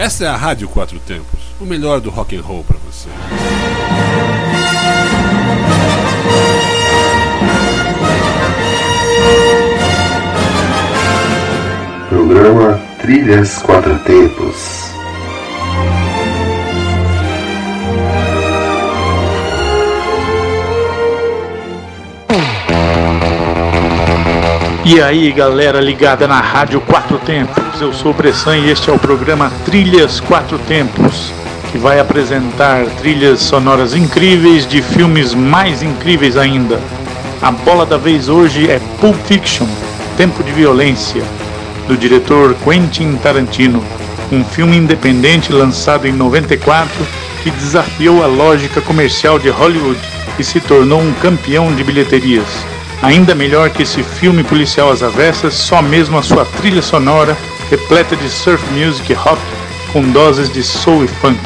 Essa é a Rádio Quatro Tempos, o melhor do rock and roll para você. Programa Trilhas Quatro Tempos. E aí, galera ligada na Rádio Quatro Tempos, eu sou o Bressan e este é o programa Trilhas Quatro Tempos, que vai apresentar trilhas sonoras incríveis de filmes mais incríveis ainda. A bola da vez hoje é Pulp Fiction, Tempo de Violência, do diretor Quentin Tarantino, um filme independente lançado em 94 que desafiou a lógica comercial de Hollywood e se tornou um campeão de bilheterias. Ainda melhor que esse filme policial às avessas, só mesmo a sua trilha sonora, repleta de surf music rock, com doses de soul e funk.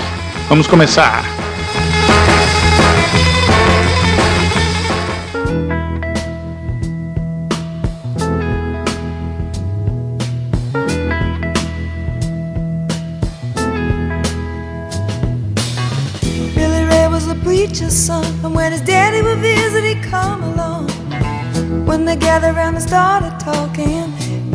Vamos começar! When they gathered around and started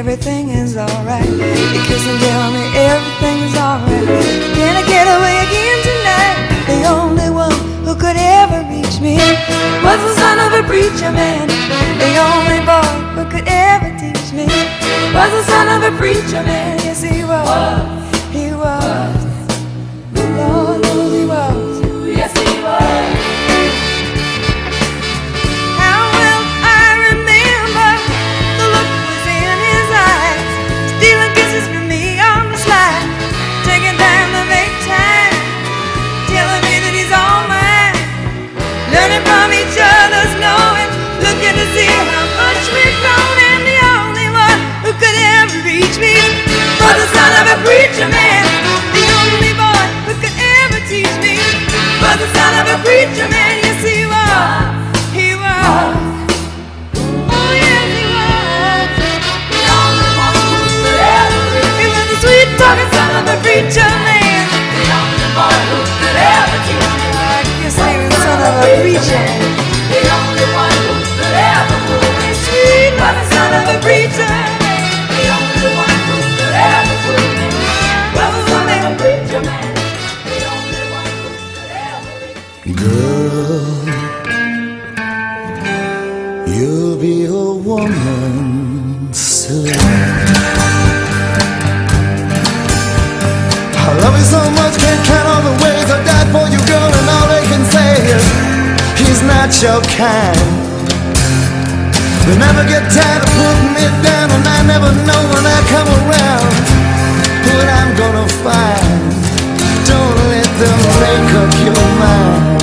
Everything is alright. He kiss and tell me everything's alright. Can I get away again tonight? The only one who could ever reach me was the son of a preacher man. The only boy who could ever teach me was the son of a preacher man. Yes, he was. A man, the only boy who could ever teach me was the son of a preacher man. Yes, he was. He was. Oh, yes, he was. The only who could ever me was the sweet son of a preacher man. The only boy who could ever teach me. I guess he was son of a preacher. You so much, can't count all the ways I died for you, girl, and all they can say is he's not your kind. They never get tired of putting me down, and I never know when I come around what I'm gonna find. Don't let them make up your mind.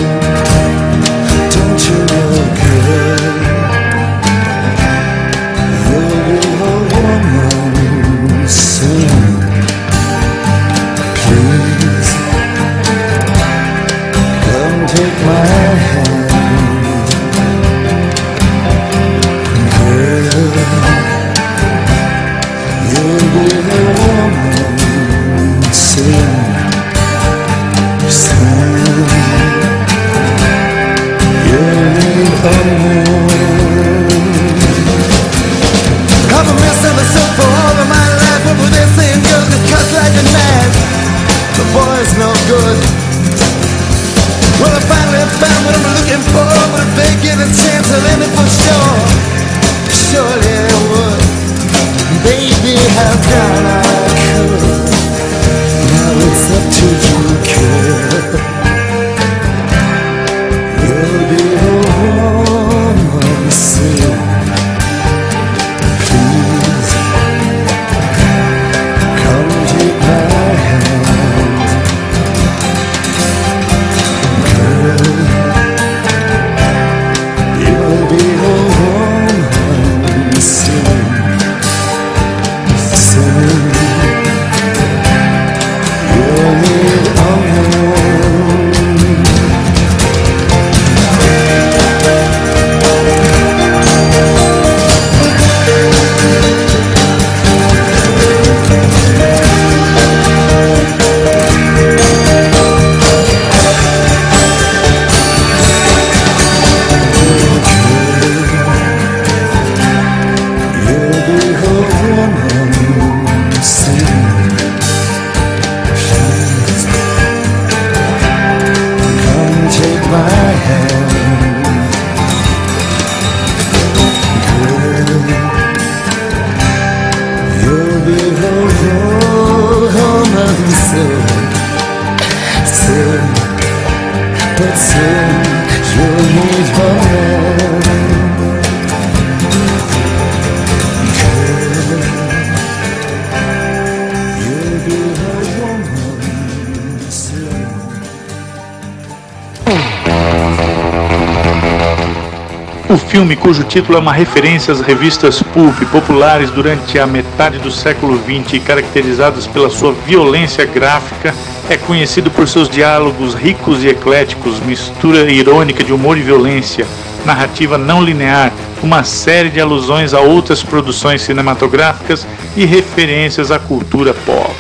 O filme, cujo título é uma referência às revistas pulp populares durante a metade do século XX e caracterizadas pela sua violência gráfica, é conhecido por seus diálogos ricos e ecléticos, mistura irônica de humor e violência, narrativa não linear, uma série de alusões a outras produções cinematográficas e referências à cultura pop.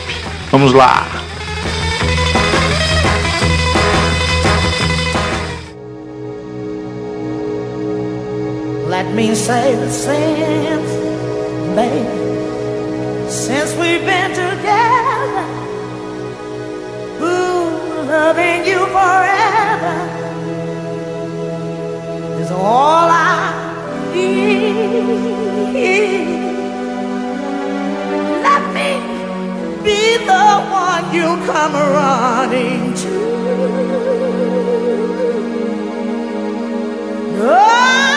Vamos lá! Say the since, baby, since we've been together, ooh, loving you forever is all I need. Let me be the one you come running to. I'll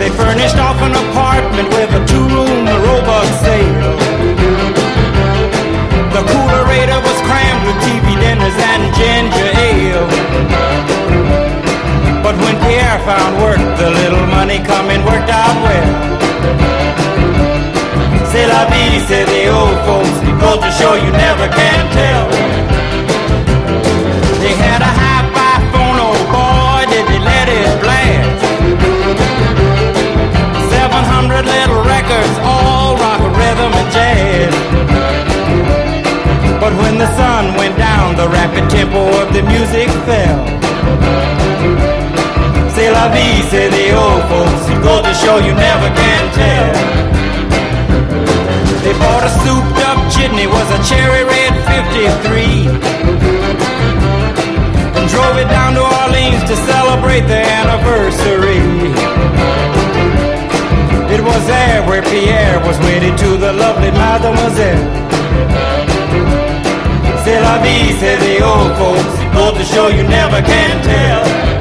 They furnished off an apartment with a two-room Roebuck sale. The coolerator was crammed with TV dinners and ginger ale. But when Pierre found work, the little money coming worked out well. C'est la vie, say the old folks. Goes to show you never can wedded to the lovely mademoiselle. C'est la vie, say the old folks. Goes to show you never can tell.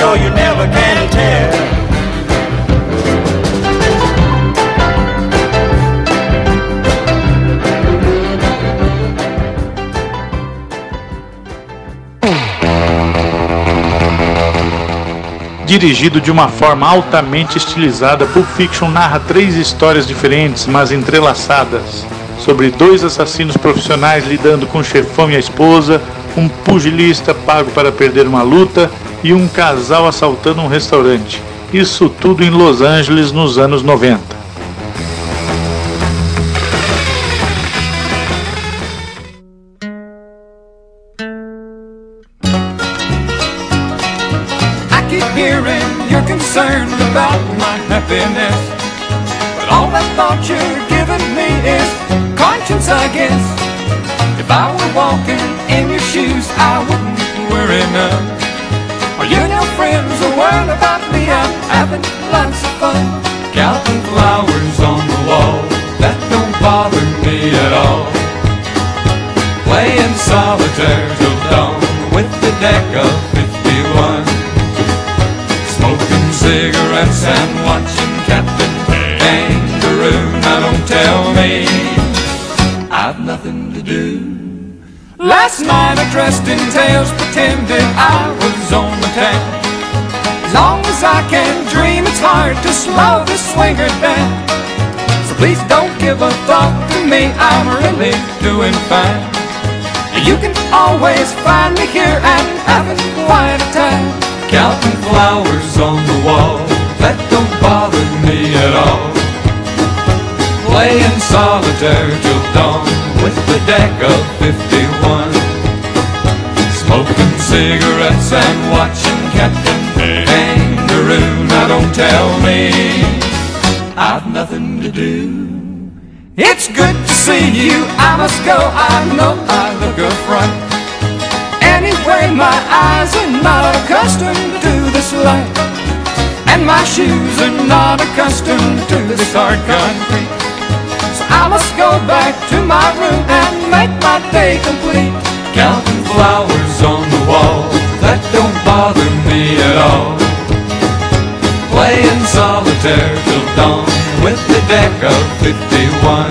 You never can tell. Dirigido de uma forma altamente estilizada, Pulp Fiction narra três histórias diferentes, mas entrelaçadas, sobre dois assassinos profissionais lidando com o chefão e a esposa, um pugilista pago para perder uma luta e um casal assaltando um restaurante. Isso tudo em Los Angeles nos anos 90. I keep hearing you're concerned about my happiness. But all that thought you're giving me walking in your shoes, I wouldn't worry none. Worry about me? I'm having lots of fun. Counting flowers on the wall, that don't bother me at all. Playing solitaire till dawn with the deck of 51. Smoking cigarettes and watching Captain Kangaroo. Now don't tell me I've nothing to do. Last night I dressed in tails, pretended I was on the town. Long as I can dream, it's hard to slow the swinger down. So please don't give a thought to me, I'm really doing fine. You can always find me here and having quite a time. Counting flowers on the wall, that don't bother me at all. Playing solitaire till dawn with the deck of 51. Smoking cigarettes and watching Captain Kangaroo. Now don't tell me I've nothing to do. It's good to see you, I must go, I know I look a fright. Anyway, my eyes are not accustomed to this light. And my shoes are not accustomed to this hard concrete. So I must go back to my room and make my day complete. Counting flowers on the wall, bother me at all. Playing there till dawn with the deck of 51.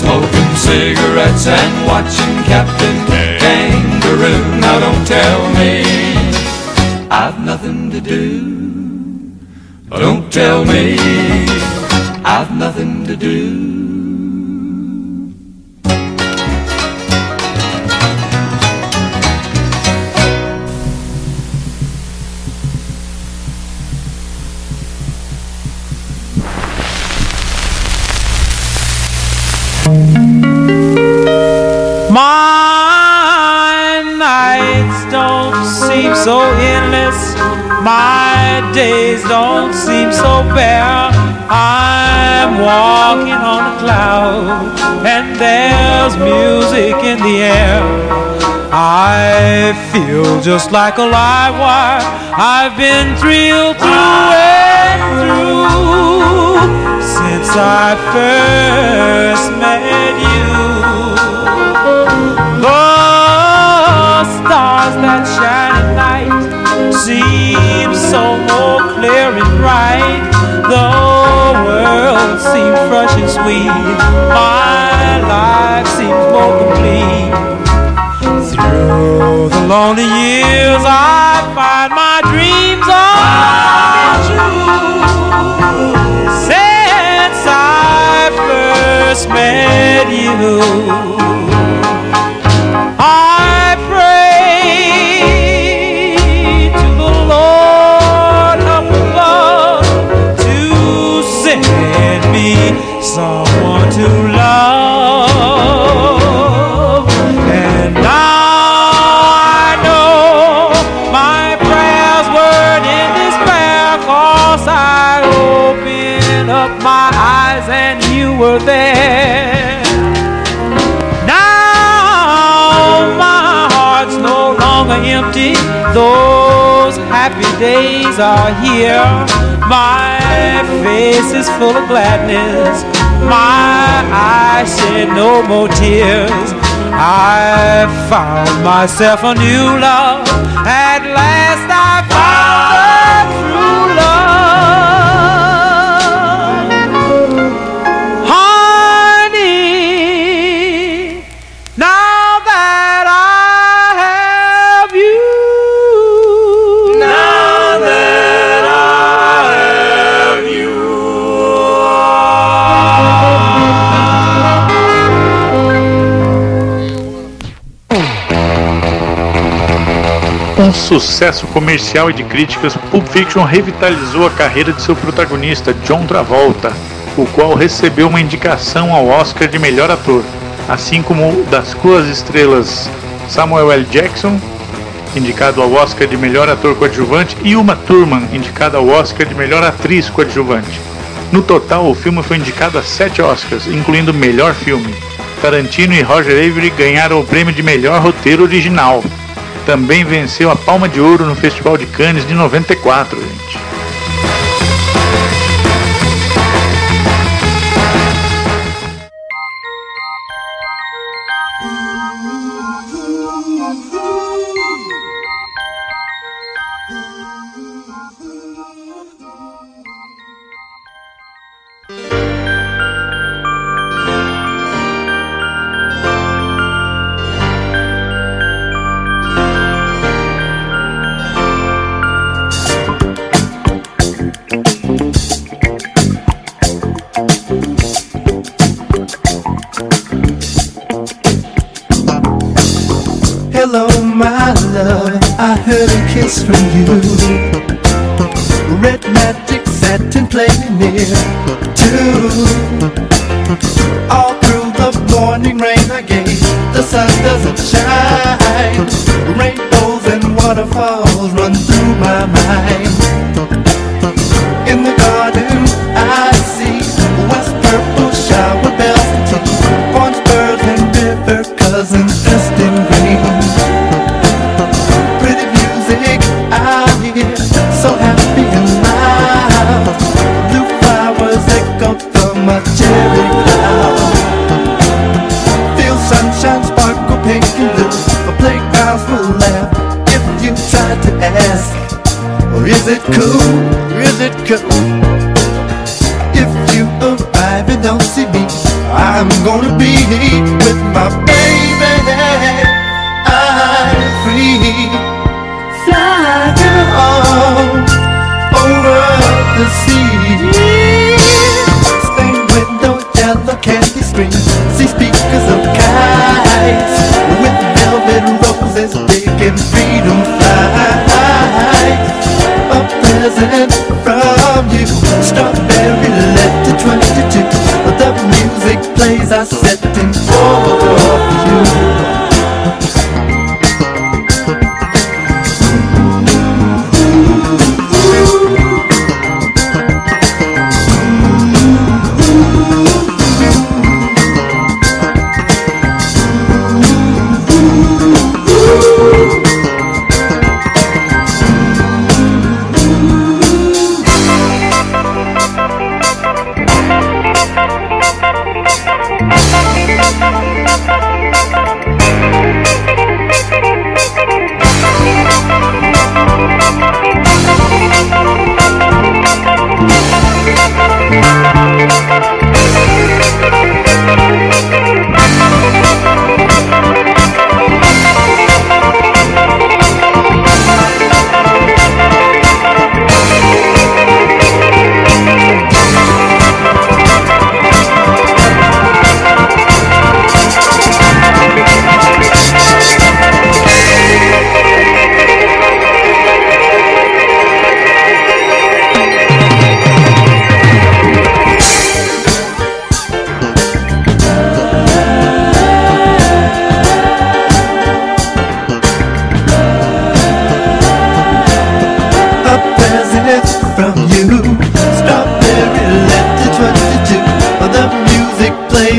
Smoking cigarettes and watching Captain Kangaroo. Now don't tell me I've nothing to do. Don't tell me I've nothing to do. My nights don't seem so endless. My days don't seem so bare. I'm walking on a cloud, and there's music in the air. I feel just like a live wire. I've been thrilled through and through since I first met you. The stars that shine at night seem so more clear and bright. The world seems fresh and sweet. My life seems more complete. Through the lonely years, I find first met you. I pray to the Lord up above to send me someone to love. And now I know my prayers weren't in despair, cause I opened up my eyes and you were there. Empty. Those happy days are here. My face is full of gladness. My eyes shed no more tears. I found myself a new love. At last I found Um sucesso comercial e de críticas, Pulp Fiction revitalizou a carreira de seu protagonista, John Travolta, o qual recebeu uma indicação ao Oscar de melhor ator, assim como das duas estrelas Samuel L. Jackson, indicado ao Oscar de melhor ator coadjuvante, e Uma Thurman, indicada ao Oscar de melhor atriz coadjuvante. No total, o filme foi indicado a sete Oscars, incluindo melhor filme. Tarantino e Roger Avery ganharam o prêmio de melhor roteiro original. Também venceu a Palma de Ouro no Festival de Cannes de 94, gente. Satin playing near too. All through the morning rain, I gave the sun doesn't shine. Go. If you arrive and don't see me, I'm gonna be with my baby. I'm free. Fly girl over the sea.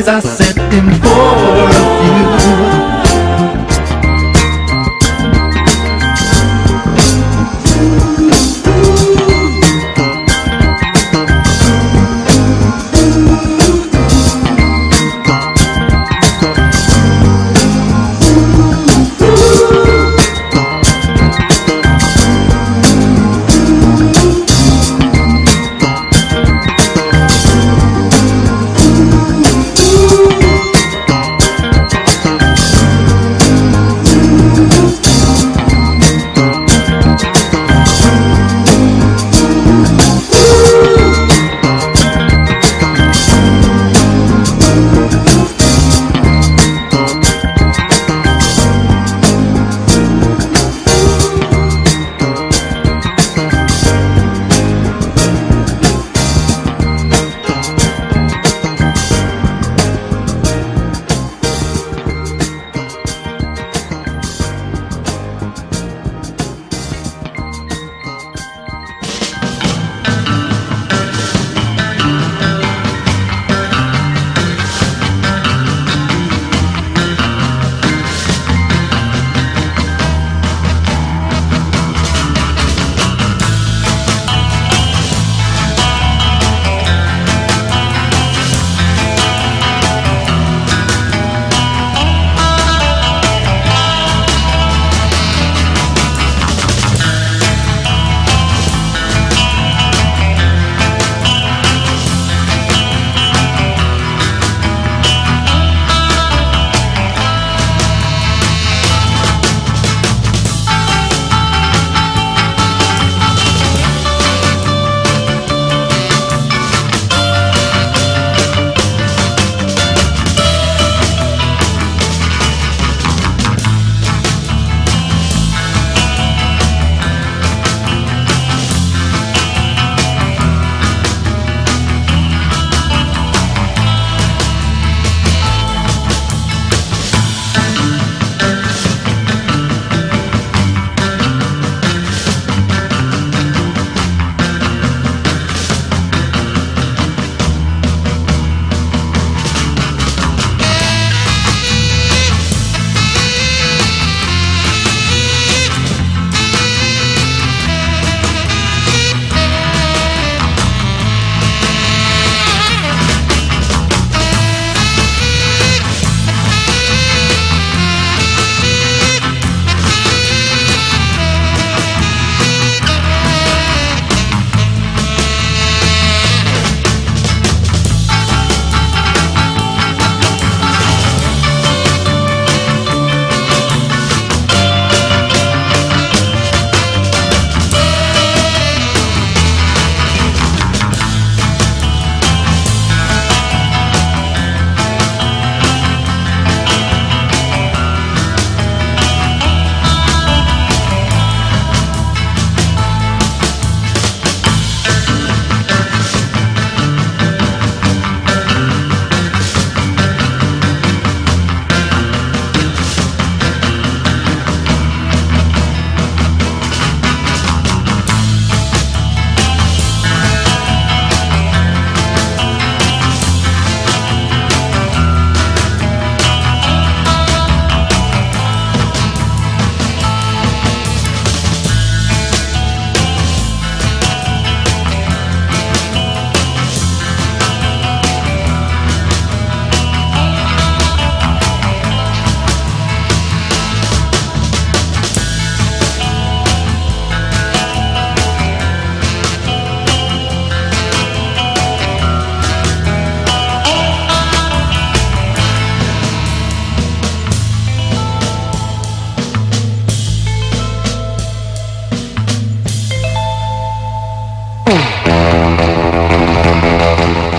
Plays are setting for you.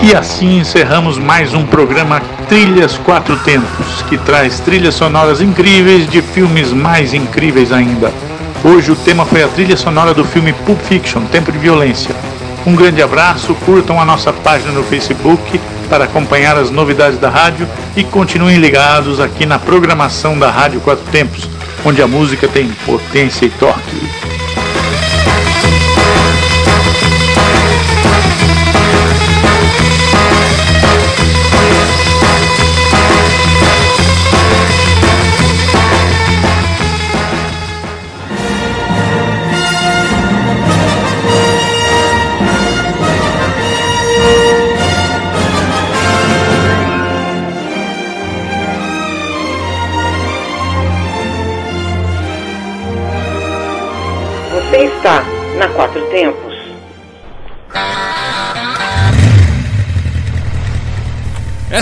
E assim encerramos mais um programa Trilhas Quatro Tempos, que traz trilhas sonoras incríveis de filmes mais incríveis ainda. Hoje o tema foi a trilha sonora do filme Pulp Fiction, Tempo de Violência. Um grande abraço, curtam a nossa página no Facebook para acompanhar as novidades da rádio e continuem ligados aqui na programação da Rádio Quatro Tempos, onde a música tem potência e torque.